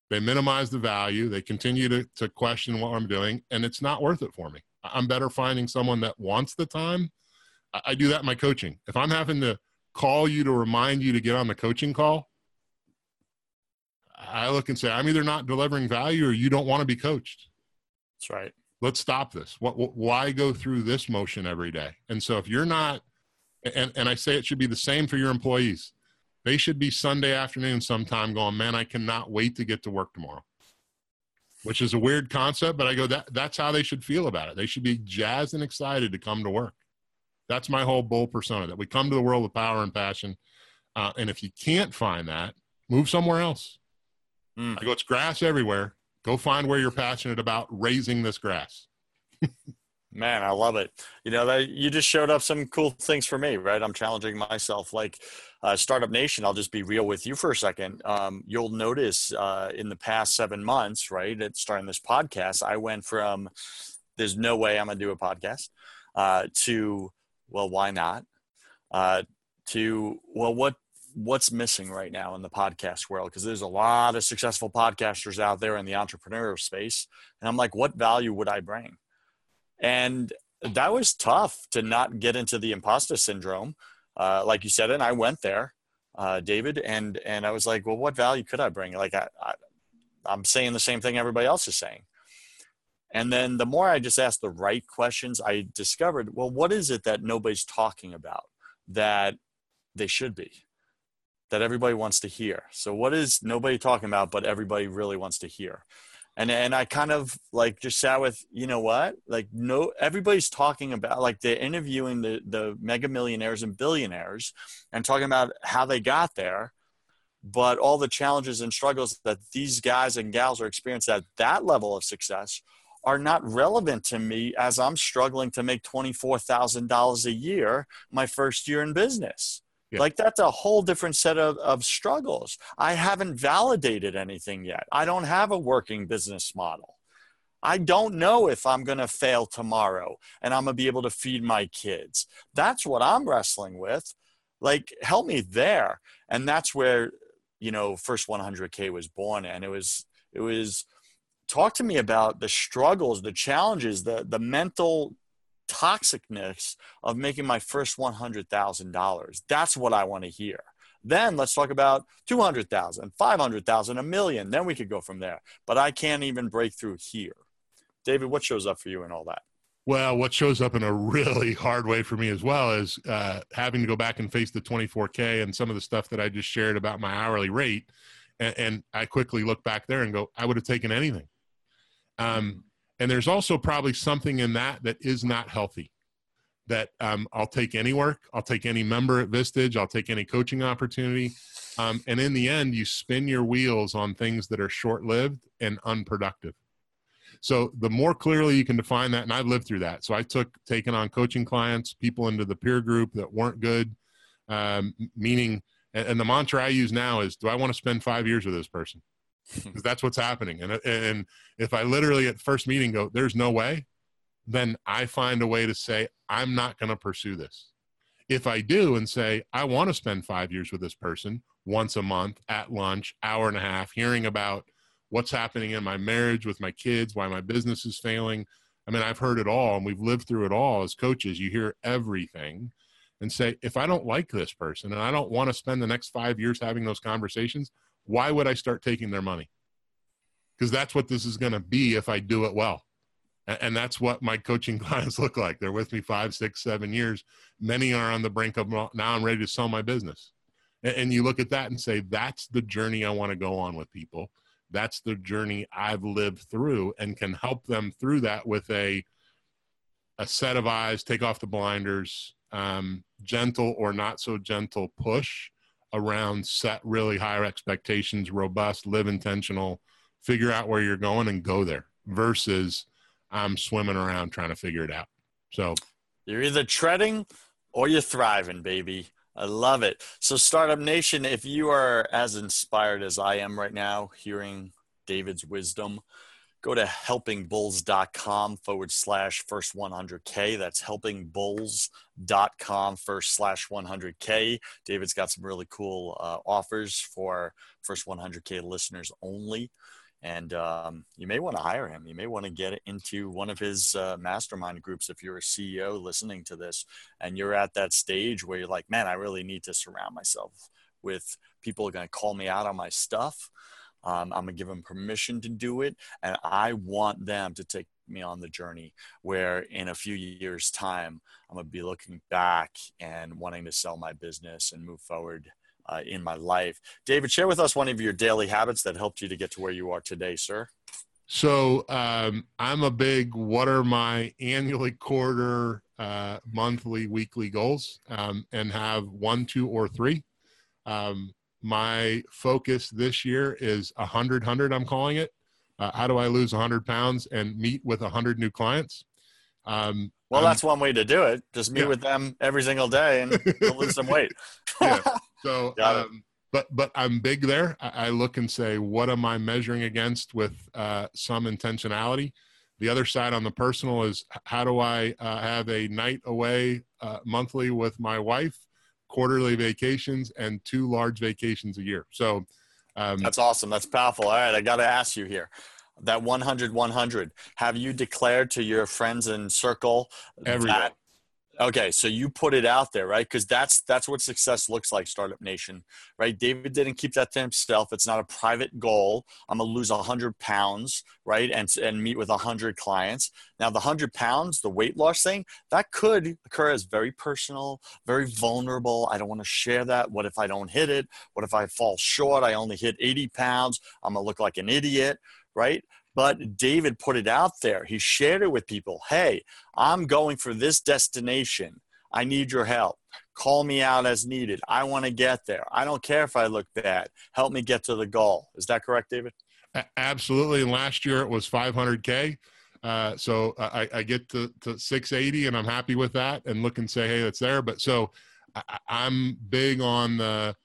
They minimize the value, they continue to, to question what I'm doing, and it's not worth it for me. I'm better finding someone that wants the time. I, I do that in my coaching. If I'm having to call you to remind you to get on the coaching call, I look and say, I'm either not delivering value or you don't want to be coached. That's right. Let's stop this. What, what, why go through this motion every day? And so if you're not, and, and I say it should be the same for your employees. They should be Sunday afternoon sometime going, man, I cannot wait to get to work tomorrow. Which is a weird concept, but I go, that, that's how they should feel about it. They should be jazzed and excited to come to work. That's my whole bull persona that we come to the world with power and passion. Uh, and if you can't find that, move somewhere else Mm. I go, it's grass everywhere. Go find where you're passionate about raising this grass. [LAUGHS] Man, I love it. You know that you just showed up some cool things for me, right? I'm challenging myself. Like uh, Startup Nation, I'll just be real with you for a second. Um, you'll notice uh, in the past seven months, right, at starting this podcast, I went from "there's no way I'm gonna do a podcast" uh, to "well, why not?" Uh, to "well, what what's missing right now in the podcast world because there's a lot of successful podcasters out there in the entrepreneurial space and i'm like what value would i bring? And that was tough to not get into the imposter syndrome uh, like you said and i went there uh, david and and i was like well what value could i bring? Like I, I i'm saying the same thing everybody else is saying. And then the more i just asked the right questions i discovered well what is it that nobody's talking about that they should be that everybody wants to hear. So what is nobody talking about, but everybody really wants to hear? And and I kind of like just sat with, you know what? Like no everybody's talking about like they're interviewing the the mega millionaires and billionaires and talking about how they got there, but all the challenges and struggles that these guys and gals are experiencing at that level of success are not relevant to me as I'm struggling to make $24,000 a year my first year in business. Yeah. Like that's a whole different set of, of struggles. I haven't validated anything yet. I don't have a working business model. I don't know if I'm going to fail tomorrow and I'm going to be able to feed my kids. That's what I'm wrestling with. Like, help me there. And that's where, you know, first 100K was born. And it was, it was, talk to me about the struggles, the challenges, the, the mental toxicness of making my first $100,000. That's what I want to hear. Then let's talk about 200,000, 500,000, a million. Then we could go from there. But I can't even break through here. David, what shows up for you in all that? Well, what shows up in a really hard way for me as well is uh, having to go back and face the 24K and some of the stuff that I just shared about my hourly rate. And, and I quickly look back there and go, I would have taken anything. Um, and there's also probably something in that that is not healthy that um, i'll take any work i'll take any member at vistage i'll take any coaching opportunity um, and in the end you spin your wheels on things that are short-lived and unproductive. So the more clearly you can define that and i've lived through that. So i took taking on coaching clients people into the peer group that weren't good um, meaning and the mantra i use now is do i want to spend five years with this person because that's what's happening. And and if I literally at first meeting go, there's no way, then I find a way to say I'm not going to pursue this. If I do and say I want to spend five years with this person once a month at lunch, hour and a half, hearing about what's happening in my marriage with my kids, why my business is failing. I mean, I've heard it all and we've lived through it all as coaches. You hear everything and say, if I don't like this person and I don't want to spend the next five years having those conversations, why would I start taking their money? Because that's what this is going to be if I do it well. And that's what my coaching [LAUGHS] clients look like. They're with me five, six, seven years. Many are on the brink of now I'm ready to sell my business. And you look at that and say, that's the journey I want to go on with people. That's the journey I've lived through and can help them through that with a, a set of eyes, take off the blinders, um, gentle or not so gentle push around set really higher expectations, robust, live intentional, figure out where you're going and go there versus I'm swimming around trying to figure it out. So you're either treading or you're thriving, baby. I love it. So, Startup Nation, if you are as inspired as I am right now, hearing David's wisdom, go to helpingbulls.com forward slash first 100K. That's helpingbulls.com first slash 100K. David's got some really cool uh, offers for first 100K listeners only. And um, you may want to hire him. You may want to get into one of his uh, mastermind groups if you're a CEO listening to this and you're at that stage where you're like, man, I really need to surround myself with people are going to call me out on my stuff um, I'm gonna give them permission to do it, and I want them to take me on the journey where in a few years' time I'm gonna be looking back and wanting to sell my business and move forward uh, in my life. David, share with us one of your daily habits that helped you to get to where you are today, sir. So um, I'm a big. What are my annually, quarter, uh, monthly, weekly goals? Um, and have one, two, or three. Um, my focus this year is a hundred hundred. I'm calling it. Uh, how do I lose hundred pounds and meet with a hundred new clients? Um, well, that's one way to do it. Just meet yeah. with them every single day and lose some weight. [LAUGHS] yeah. So, [LAUGHS] um, but but I'm big there. I, I, look and say, what am I measuring against with uh, some intentionality? The other side on the personal is how do I uh, have a night away uh, monthly with my wife quarterly vacations, and two large vacations a year. So um, that's awesome. That's powerful. All right, I got to ask you here that 100 100 have you declared to your friends and circle Everyone. that Okay, so you put it out there, right? Because that's that's what success looks like, Startup Nation, right? David didn't keep that to himself. It's not a private goal. I'm gonna lose hundred pounds, right? And and meet with hundred clients. Now, the hundred pounds, the weight loss thing, that could occur as very personal, very vulnerable. I don't want to share that. What if I don't hit it? What if I fall short? I only hit 80 pounds. I'm gonna look like an idiot, right? But David put it out there. He shared it with people. Hey, I'm going for this destination. I need your help. Call me out as needed. I want to get there. I don't care if I look bad. Help me get to the goal. Is that correct, David? Absolutely. And last year it was 500K. Uh, so I, I, get to, to 680 and I'm happy with that and look and say, hey, that's there. But so I, I'm big on the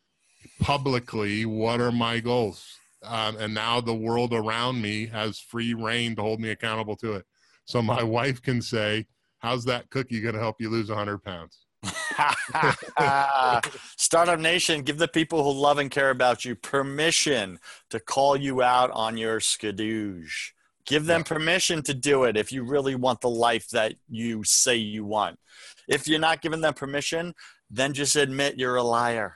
publicly, what are my goals? Um, and now the world around me has free reign to hold me accountable to it. So my [LAUGHS] wife can say, "How's that cookie going to help you lose 100 pounds?" [LAUGHS] Startup Nation, give the people who love and care about you permission to call you out on your skadoosh. Give them permission to do it if you really want the life that you say you want. If you're not giving them permission, then just admit you're a liar.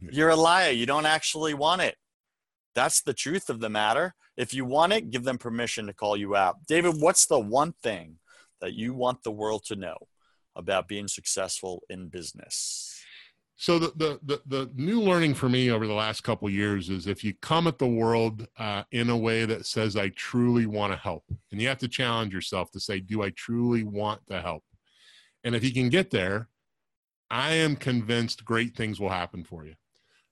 You're a liar. You don't actually want it. That's the truth of the matter. If you want it, give them permission to call you out. David, what's the one thing that you want the world to know about being successful in business? So the, the the the, new learning for me over the last couple years is if you come at the world uh, in a way that says I truly want to help, and you have to challenge yourself to say, do I truly want to help? And if you can get there, I am convinced great things will happen for you.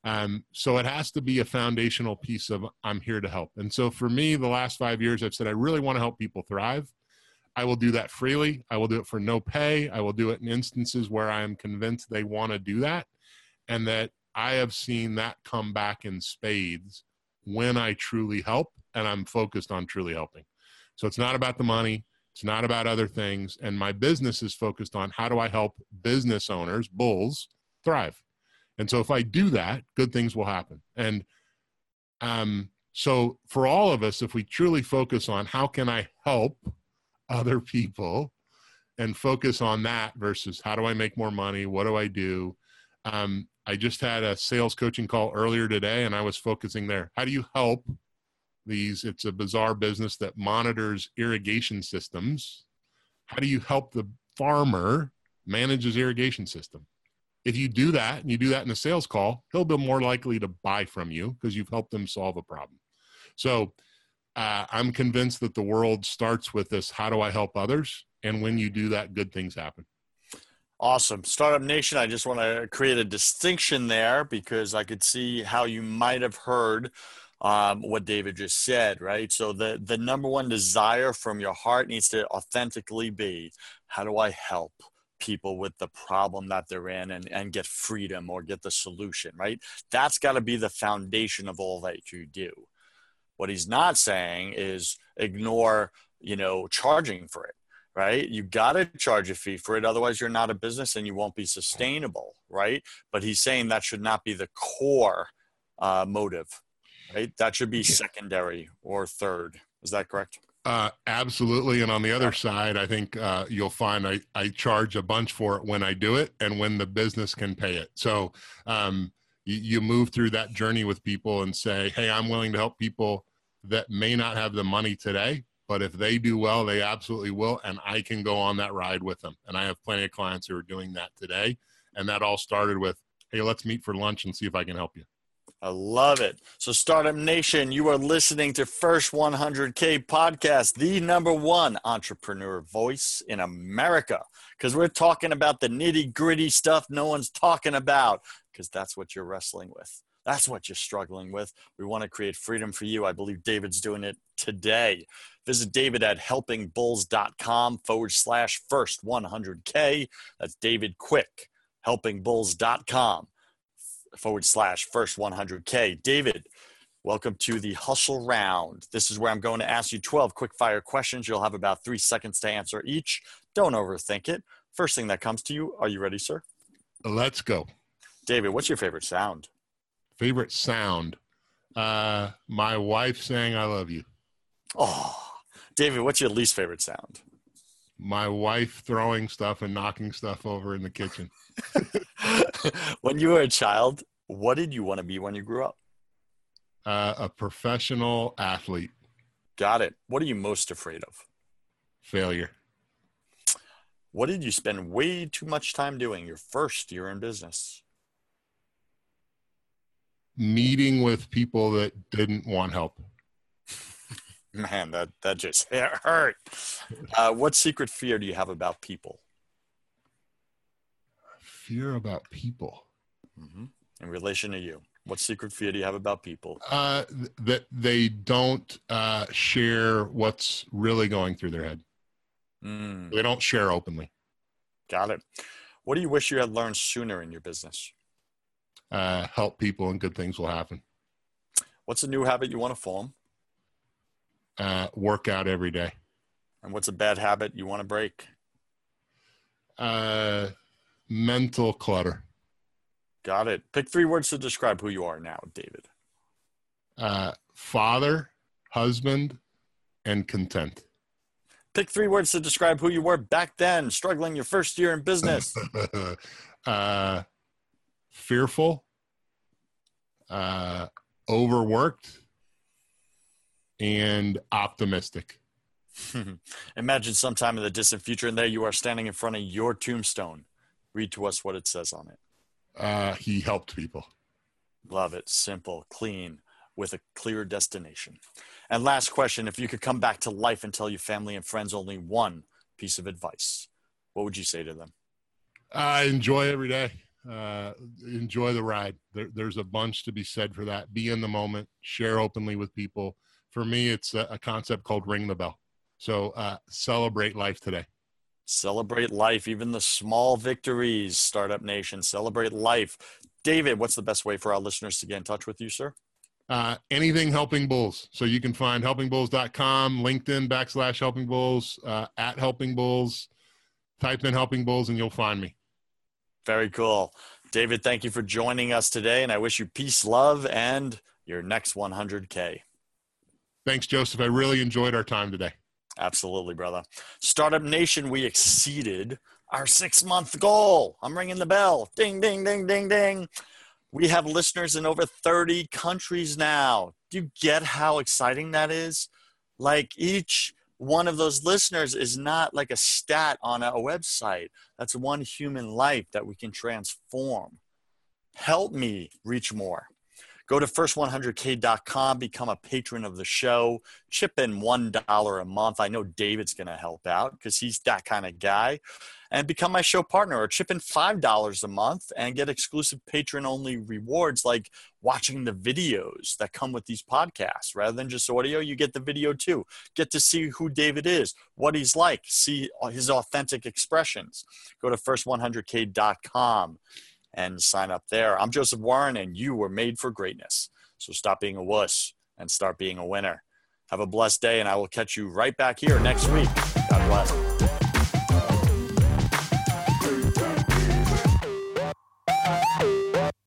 Um, so it has to be a foundational piece of I'm here to help. And so for me, the last five years, I've said I really want to help people thrive. I will do that freely. I will do it for no pay. I will do it in instances where I am convinced they want to do that. And that I have seen that come back in spades when I truly help and I'm focused on truly helping. So it's not about the money. It's not about other things. And my business is focused on how do I help business owners, bulls, thrive. And so if I do that, good things will happen. And um, so for all of us, if we truly focus on how can I help other people and focus on that versus how do I make more money? What do I do? Um, I just had a sales coaching call earlier today and I was focusing there. How do you help these? It's a bizarre business that monitors irrigation systems. How do you help the farmer manage his irrigation system? If you do that and you do that in a sales call, he'll be more likely to buy from you because you've helped them solve a problem. So uh, I'm convinced that the world starts with this how do I help others? And when you do that, good things happen. Awesome. Startup Nation, I just want to create a distinction there because I could see how you might have heard um, what David just said, right? So the, the number one desire from your heart needs to authentically be how do I help? People with the problem that they're in and, and get freedom or get the solution, right? That's got to be the foundation of all that you do. What he's not saying is ignore, you know, charging for it, right? You got to charge a fee for it. Otherwise, you're not a business and you won't be sustainable, right? But he's saying that should not be the core uh, motive, right? That should be secondary or third. Is that correct? Uh, absolutely. And on the other side, I think uh, you'll find I, I charge a bunch for it when I do it and when the business can pay it. So um, you, you move through that journey with people and say, hey, I'm willing to help people that may not have the money today, but if they do well, they absolutely will. And I can go on that ride with them. And I have plenty of clients who are doing that today. And that all started with, hey, let's meet for lunch and see if I can help you. I love it. So, Startup Nation, you are listening to First 100K Podcast, the number one entrepreneur voice in America, because we're talking about the nitty gritty stuff no one's talking about, because that's what you're wrestling with. That's what you're struggling with. We want to create freedom for you. I believe David's doing it today. Visit David at helpingbulls.com forward slash first 100K. That's David Quick, helpingbulls.com forward slash first 100K. David, welcome to the hustle round. This is where I'm going to ask you 12 quick fire questions. You'll have about three seconds to answer each. Don't overthink it. First thing that comes to you, are you ready, sir? Let's go. David, what's your favorite sound? Favorite sound? Uh, my wife saying "I love you." Oh, David, what's your least favorite sound? My wife throwing stuff and knocking stuff over in the kitchen. [LAUGHS] when you were a child, what did you want to be when you grew up? Uh, a professional athlete. Got it. What are you most afraid of? Failure. What did you spend way too much time doing your first year in business? Meeting with people that didn't want help. Man, that, that just [LAUGHS] hurt. Uh, what secret fear do you have about people? Fear about people. Mm-hmm. In relation to you, what secret fear do you have about people? Uh, th- that they don't uh, share what's really going through their head. Mm. They don't share openly. Got it. What do you wish you had learned sooner in your business? Uh, help people and good things will happen. What's a new habit you want to form? Uh, work out every day. And what's a bad habit you want to break? Uh, mental clutter. Got it. Pick three words to describe who you are now, David. Uh, father, husband, and content. Pick three words to describe who you were back then, struggling your first year in business. [LAUGHS] uh, fearful, uh, overworked, and optimistic. [LAUGHS] Imagine sometime in the distant future, and there you are standing in front of your tombstone. Read to us what it says on it. Uh, he helped people. Love it. Simple, clean, with a clear destination. And last question if you could come back to life and tell your family and friends only one piece of advice, what would you say to them? Uh, enjoy every day. Uh, enjoy the ride. There, there's a bunch to be said for that. Be in the moment, share openly with people. For me, it's a, a concept called ring the bell. So uh, celebrate life today. Celebrate life, even the small victories, Startup Nation. Celebrate life. David, what's the best way for our listeners to get in touch with you, sir? uh, anything helping bulls. So you can find helpingbulls.com, LinkedIn backslash helping bulls, uh, at helping bulls, type in helping bulls and you'll find me. Very cool. David, thank you for joining us today. And I wish you peace, love, and your next 100K. Thanks, Joseph. I really enjoyed our time today. Absolutely, brother. Startup Nation, we exceeded our six month goal. I'm ringing the bell. Ding, ding, ding, ding, ding. We have listeners in over 30 countries now. Do you get how exciting that is? Like each one of those listeners is not like a stat on a website. That's one human life that we can transform. Help me reach more. Go to first100k.com, become a patron of the show, chip in $1 a month. I know David's going to help out because he's that kind of guy. And become my show partner or chip in $5 a month and get exclusive patron only rewards like watching the videos that come with these podcasts. Rather than just audio, you get the video too. Get to see who David is, what he's like, see uh, his authentic expressions. Go to first100k.com and sign up there. I'm Joseph Warren, and you were made for greatness. So stop being a wuss and start being a winner. Have a blessed day, and I will catch you right back here next week. God bless.